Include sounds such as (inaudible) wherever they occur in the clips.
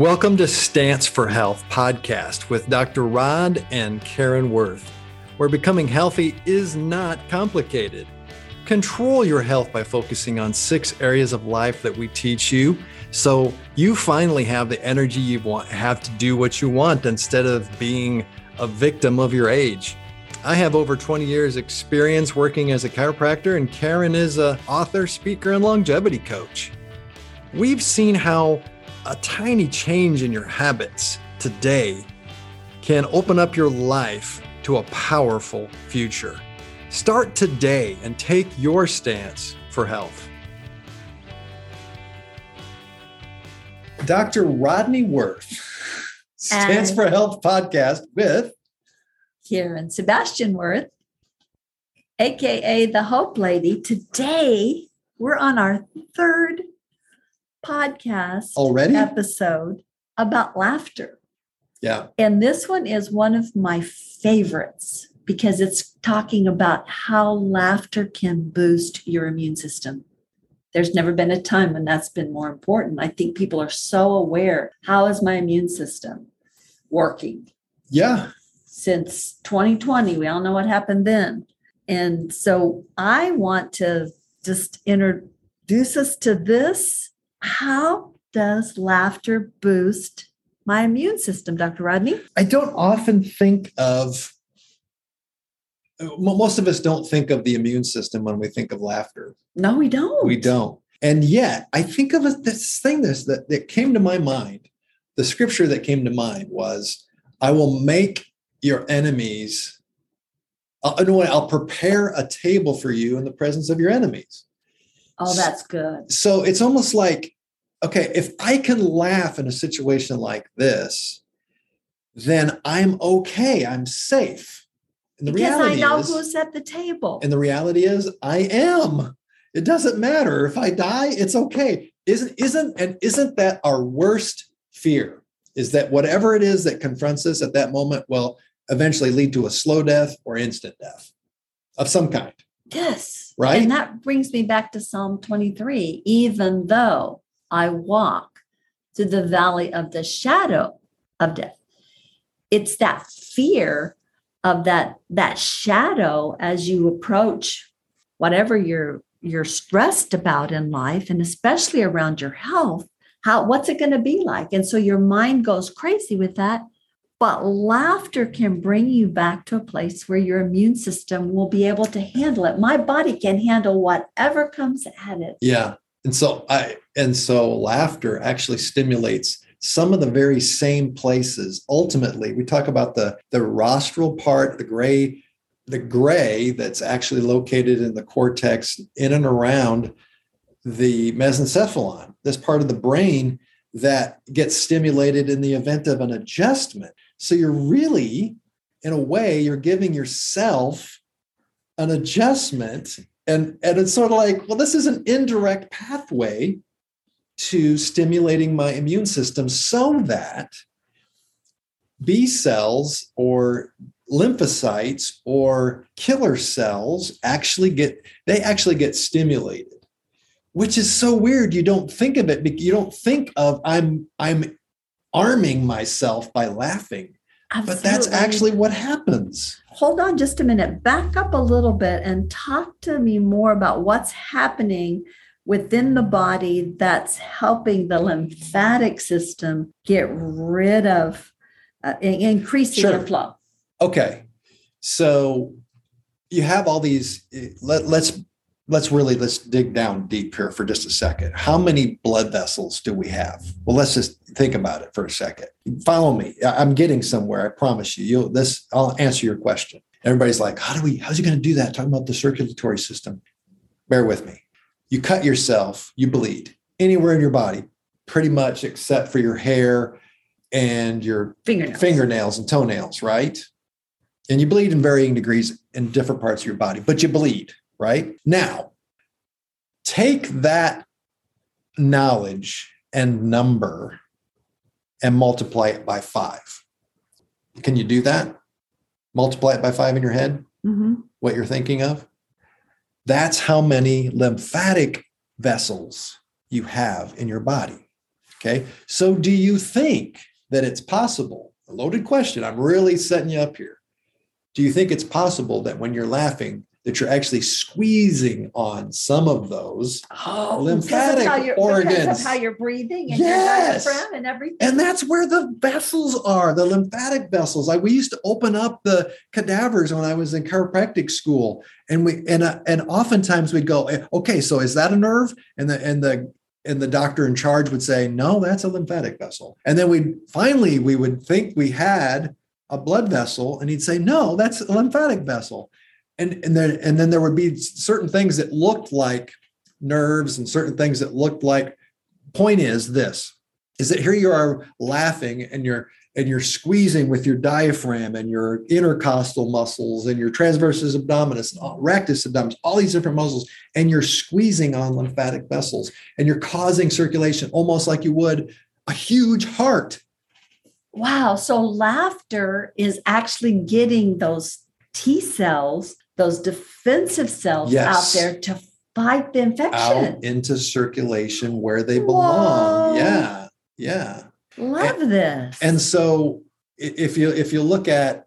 Welcome to Stance for Health podcast with Dr. Rod and Karen Worth, where becoming healthy is not complicated. Control your health by focusing on six areas of life that we teach you so you finally have the energy you want have to do what you want instead of being a victim of your age. I have over 20 years experience working as a chiropractor and Karen is a author, speaker and longevity coach. We've seen how a tiny change in your habits today can open up your life to a powerful future. Start today and take your stance for health. Dr. Rodney Worth, Stance And- for Health podcast with Karen Sebastian Worth, aka the Hope Lady. Today, we're on our third podcast already. episode about laughter. Yeah. And this one is one of my favorites because it's talking about how laughter can boost your immune system. There's never been a time when that's been more important. I think people are so aware how is my immune system working? Yeah. since 2020. We all know what happened then. And so I want to just introduce us to this. How does laughter boost my immune system, Dr. Rodney? I don't often think of most of us don't think of the immune system when we think of laughter. No, we don't. We don't. And yet, I think of this thing this that, that came to my mind. The scripture that came to mind was, "I will make your enemies. I'll, no, I'll prepare a table for you in the presence of your enemies." Oh, that's good. So it's almost like, okay, if I can laugh in a situation like this, then I'm okay. I'm safe. And the Because I reality know is, who's at the table. and the reality is, I am. It doesn't matter if I die. It's okay. Isn't isn't and isn't that our worst fear? Is that whatever it is that confronts us at that moment will eventually lead to a slow death or instant death of some kind, yes. right? And that brings me back to Psalm 23. Even though I walk through the valley of the shadow of death, it's that fear of that that shadow as you approach whatever you're you're stressed about in life and especially around your health how what's it going to be like and so your mind goes crazy with that but laughter can bring you back to a place where your immune system will be able to handle it my body can handle whatever comes at it Yeah. And so I and so laughter actually stimulates some of the very same places. Ultimately, we talk about the the rostral part, the gray, the gray that's actually located in the cortex in and around the mesencephalon, this part of the brain that gets stimulated in the event of an adjustment. So you're really, in a way, you're giving yourself an adjustment and and it's sort of like well this is an indirect pathway to stimulating my immune system so that b cells or lymphocytes or killer cells actually get they actually get stimulated which is so weird. You don't think of it you don't think of i'm i'm arming myself by laughing. But that's actually what happens. Hold on just a minute. Back up a little bit and talk to me more about what's happening within the body that's helping the lymphatic system get rid of uh, in- increasing Sure. the flow. Okay. So you have all these let, let's let's really let's dig down deep here for just a second. How many blood vessels do we have? Well let's just think about it for a second. Follow me. I'm getting somewhere i promise you. You'll this i'll answer your question. Everybody's like how do we how's he going to do that? Talking about the circulatory system. Bear with me. You cut yourself you bleed. Anywhere in your body pretty much except for your hair and your fingernails. fingernails and toenails, right? And you bleed in varying degrees in different parts of your body, but you bleed, right? Now, take that knowledge and number and multiply it by five. Can you do that? Multiply it by five in your head, Mhm. what you're thinking of? That's how many lymphatic vessels you have in your body. Okay. So do you think that it's possible? A loaded question. I'm really setting you up here. Do you think it's possible that when you're laughing, that you're actually squeezing on some of those Oh, lymphatic because how you're, organs. Because of how you're breathing and Yes. your diaphragm and everything. And that's where the vessels are, the lymphatic vessels. Like we used to open up the cadavers when I was in chiropractic school, and we and uh, and oftentimes we'd go, eh, okay, so is that a nerve? And the and the and the doctor in charge would say, no, that's a lymphatic vessel. And then we finally we would think we had a blood vessel, and he'd say, no, that's a lymphatic vessel. And and then and then there would be certain things that looked like nerves and certain things that looked like. Point is this is that here you are laughing and you're and you're squeezing with your diaphragm and your intercostal muscles and your transversus abdominis, rectus abdominis, all these different muscles, and you're squeezing on lymphatic vessels and you're causing circulation almost like you would a huge heart. Wow. So laughter is actually getting those T cells, those defensive cells Yes. out there to fight the infection. Out into circulation where they belong. Whoa. Yeah. Yeah. Love this. And so if you if you look at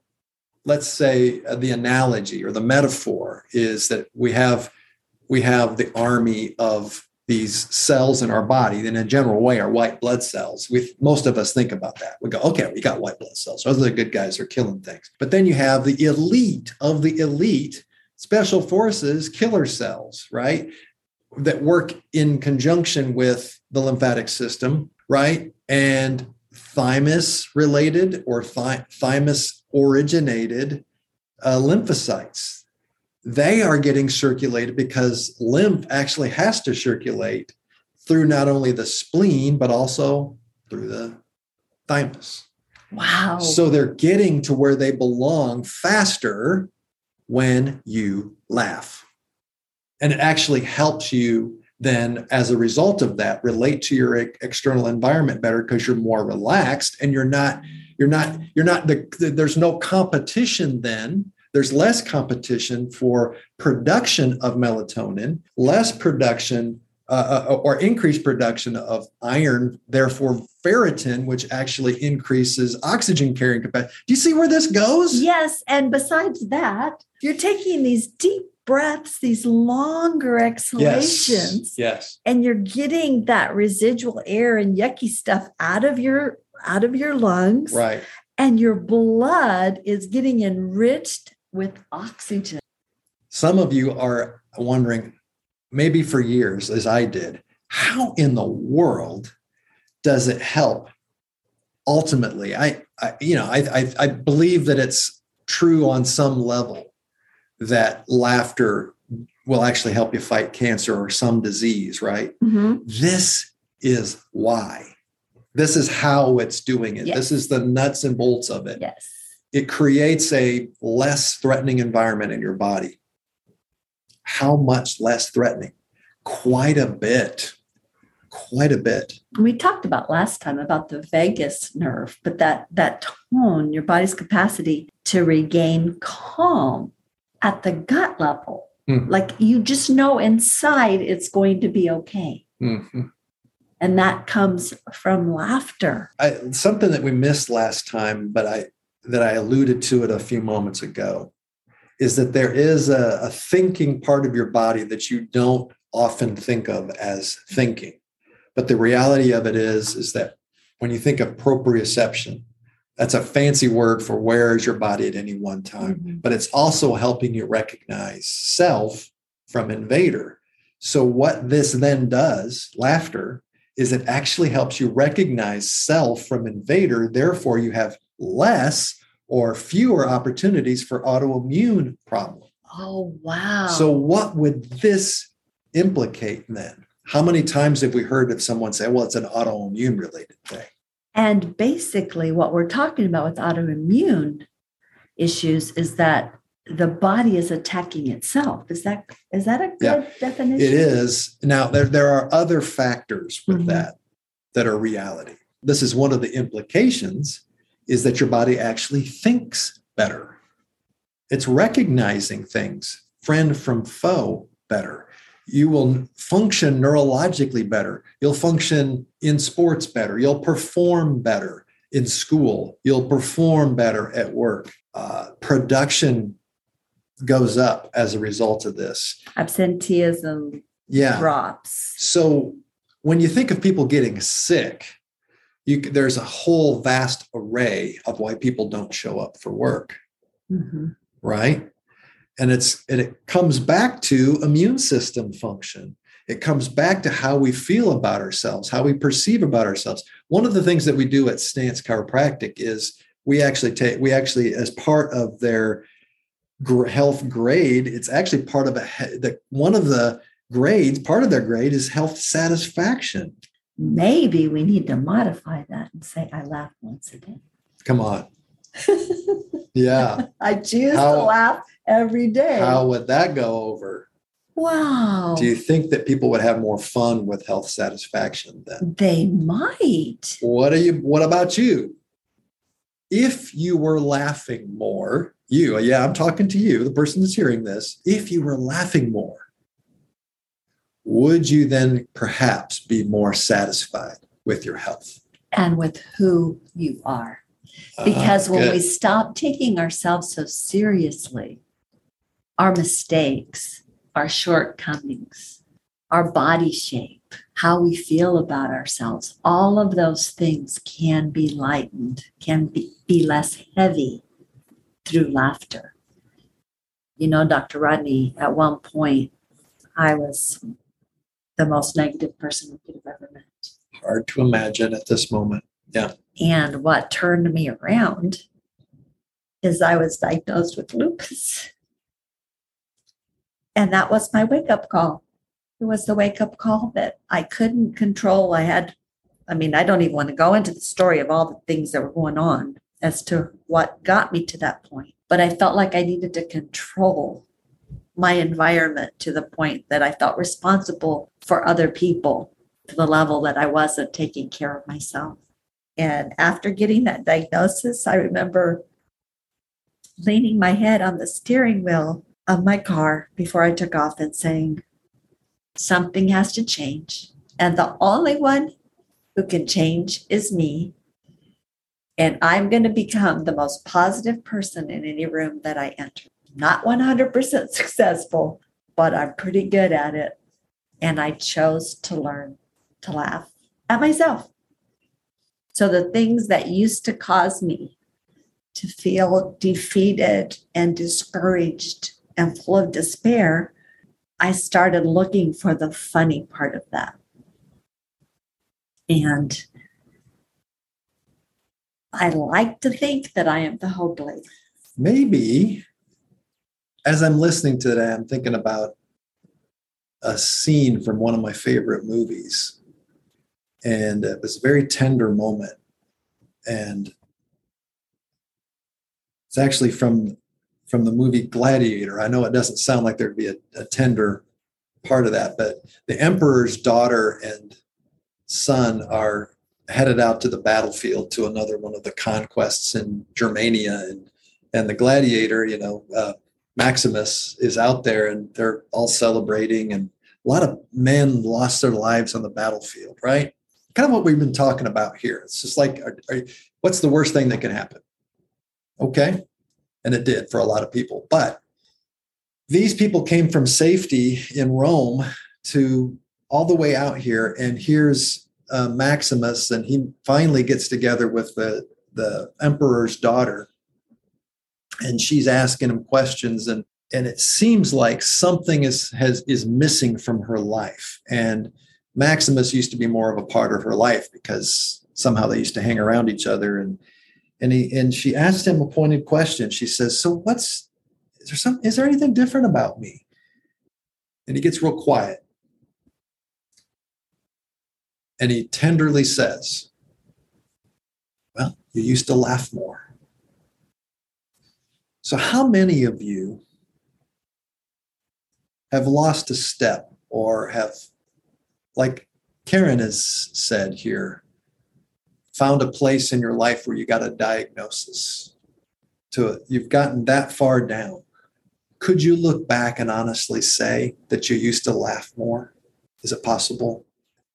let's say uh, the analogy or the metaphor is that we have we have the army of these cells in our body in a general way are white blood cells. We most of us think about that. We go okay we got white blood cells. Those are the good guys they're killing things. But then you have the elite of the elite special forces killer cells right? That work in conjunction with the lymphatic system right? And thymus related or thy- thymus originated uh, lymphocytes they are getting circulated because lymph actually has to circulate through not only the spleen but also through the thymus wow. so they're getting to where they belong faster when you laugh. And it actually helps you then, as a result of that, relate to your external environment better because you're more relaxed and you're not, you're not, you're not the, there's no competition then. There's less competition for production of melatonin, less production uh, uh, or increased production of iron, therefore ferritin, which actually increases oxygen carrying capacity. Do you see where this goes? Yes. And besides that, you're taking these deep breaths, these longer exhalations, Yes. Yes. and you're getting that residual air and yucky stuff out of your out of your lungs. Right. And your blood is getting enriched with oxygen. Some of you are wondering, maybe for years, as I did, how in the world does it help? Ultimately, I, I you know, I, I, I believe that it's true on some level that laughter will actually help you fight cancer or some disease, right? Mm-hmm. This is why. This is how it's doing it. Yes. This is the nuts and bolts of it. Yes. It creates a less threatening environment in your body. How much less threatening? Quite a bit. Quite a bit. We talked about last time about the vagus nerve, but that that tone, your body's capacity to regain calm at the gut level. Hmm. Like you just know inside it's going to be okay. Mhm. And that comes from laughter. I, something that we missed last time, but I that I alluded to it a few moments ago, is that there is a, a thinking part of your body that you don't often think of as thinking. But the reality of it is, is that when you think of proprioception, that's a fancy word for where is your body at any one time. Mhm. But it's also helping you recognize self from invader. So what this then does, laughter, is it actually helps you recognize self from invader. Therefore, you have less or fewer opportunities for autoimmune problem. Oh wow. So, what would this implicate then? How many times have we heard of someone say, well, it's an autoimmune related thing? And basically, what we're talking about with autoimmune issues is that the body is attacking itself. Is that is that a good Yeah, definition? It is. Now, there, there are other factors with Mhm. that that are reality. This is one of the implications is that your body actually thinks better. It's recognizing things, friend from foe, better. you will function neurologically better. You'll function in sports better. You'll perform better in school. You'll perform better at work. Uh, production goes up as a result of this. Absenteeism Yeah. drops. So when you think of people getting sick, you, there's a whole vast array of why people don't show up for work, Mhm. right? And it's and it comes back to immune system function. It comes back to how we feel about ourselves, how we perceive about ourselves. One of the things that we do at Stance Chiropractic is we actually take we actually as part of their health grade, it's actually part of a he- the one of the grades, part of their grade is health satisfaction. Maybe we need to modify that and say, I laugh once a day. Come on. (laughs) Yeah. I choose to laugh every day. How would that go over? wow. Do you think that people would have more fun with health satisfaction then? they might. What are you what about you? If you were laughing more, you, yeah, I'm talking to you, the person that's hearing this. If you were laughing more, would you then perhaps be more satisfied with your health? And with who you are. Uh, Because when we stop taking ourselves so seriously, our mistakes, our shortcomings, our body shape, how we feel about ourselves, all of those things can be lightened, can be, be less heavy through laughter. You know, Dr. Rodney, at one point, I was the most negative person we could have ever met. hard to imagine at this moment. Yeah. And what turned me around is I was diagnosed with lupus. And that was my wake up call. It was the wake up call that I couldn't control. I had, I mean, I don't even want to go into the story of all the things that were going on as to what got me to that point. But I felt like I needed to control my environment to the point that I felt responsible for other people to the level that I wasn't taking care of myself. And after getting that diagnosis, I remember leaning my head on the steering wheel of my car before I took off and saying, Something has to change. And the only one who can change is me. And I'm going to become the most positive person in any room that I enter. Not 100% successful, but I'm pretty good at it. And I chose to learn to laugh at myself. So the things that used to cause me to feel defeated and discouraged and full of despair, I started looking for the funny part of that. And I like to think that I am the hopefully. maybe as I'm listening to that, I'm thinking about a scene from one of my favorite movies. And it was a very tender moment. And it's actually from from the movie Gladiator. I know it doesn't sound like there'd be a, a tender part of that, but the emperor's daughter and son are headed out to the battlefield to another one of the conquests in Germania and and the gladiator, you know, uh, Maximus is out there and they're all celebrating and a lot of men lost their lives on the battlefield, right? Kind of what we've been talking about here. It's just like, are, are, what's the worst thing that can happen? Okay. And it did for a lot of people. But these people came from safety in Rome to all the way out here. And here's uh, Maximus, and he finally gets together with the, the emperor's daughter. And she's asking him questions, and and it seems like something is has is missing from her life. And Maximus used to be more of a part of her life because somehow they used to hang around each other. And and he and she asked him a pointed question. She says, "So what's is there some is there anything different about me?" And he gets real quiet. And he tenderly says, Well, you used to laugh more. So, how many of you have lost a step or have, like Karen has said here, found a place in your life where you got a diagnosis? To you've gotten that far down could you look back and honestly say that you used to laugh more? Is it possible?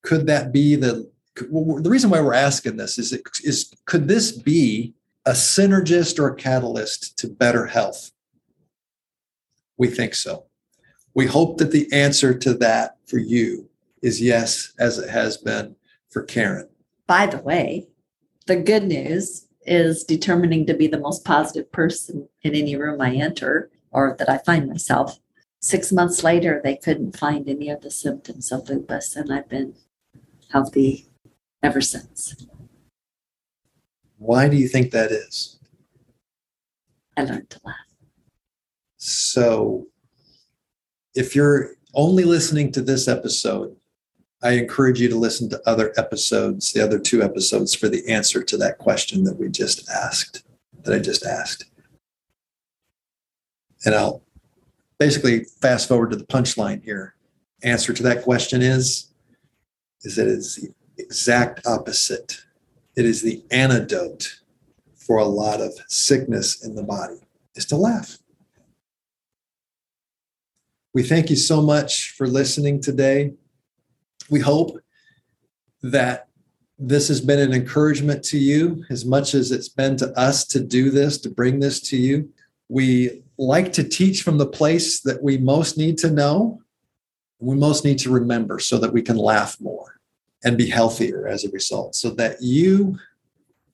Could that be the well, the reason why we're asking this is, it, is could this be a synergist or a catalyst to better health? We think so. We hope that the answer to that for you is yes, as it has been for Karen. By the way, the good news is determining to be the most positive person in any room I enter or that I find myself. Six months later, they couldn't find any of the symptoms of lupus, and I've been healthy ever since. Why do you think that is? I learned to laugh. So, if you're only listening to this episode, I encourage you to listen to other episodes, the other two episodes, for the answer to that question that we just asked, that I just asked. And I'll basically fast forward to the punchline here. Answer to that question is, is that it's the exact opposite. It is the antidote for a lot of sickness in the body, is to laugh. We thank you so much for listening today. We hope that this has been an encouragement to you as much as it's been to us to do this, to bring this to you. We like to teach from the place that we most need to know, we most need to remember so that we can laugh more and be healthier as a result, so that you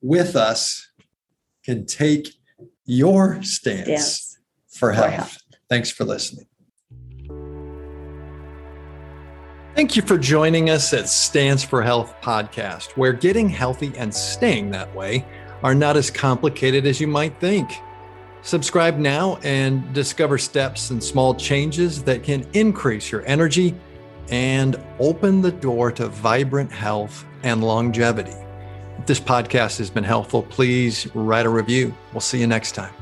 with us can take your stance Yes. for For health. health. Thanks for listening. Thank you for joining us at Stance for Health podcast, where getting healthy and staying that way are not as complicated as you might think. Subscribe now and discover steps and small changes that can increase your energy and open the door to vibrant health and longevity. If this podcast has been helpful, please write a review. We'll see you next time.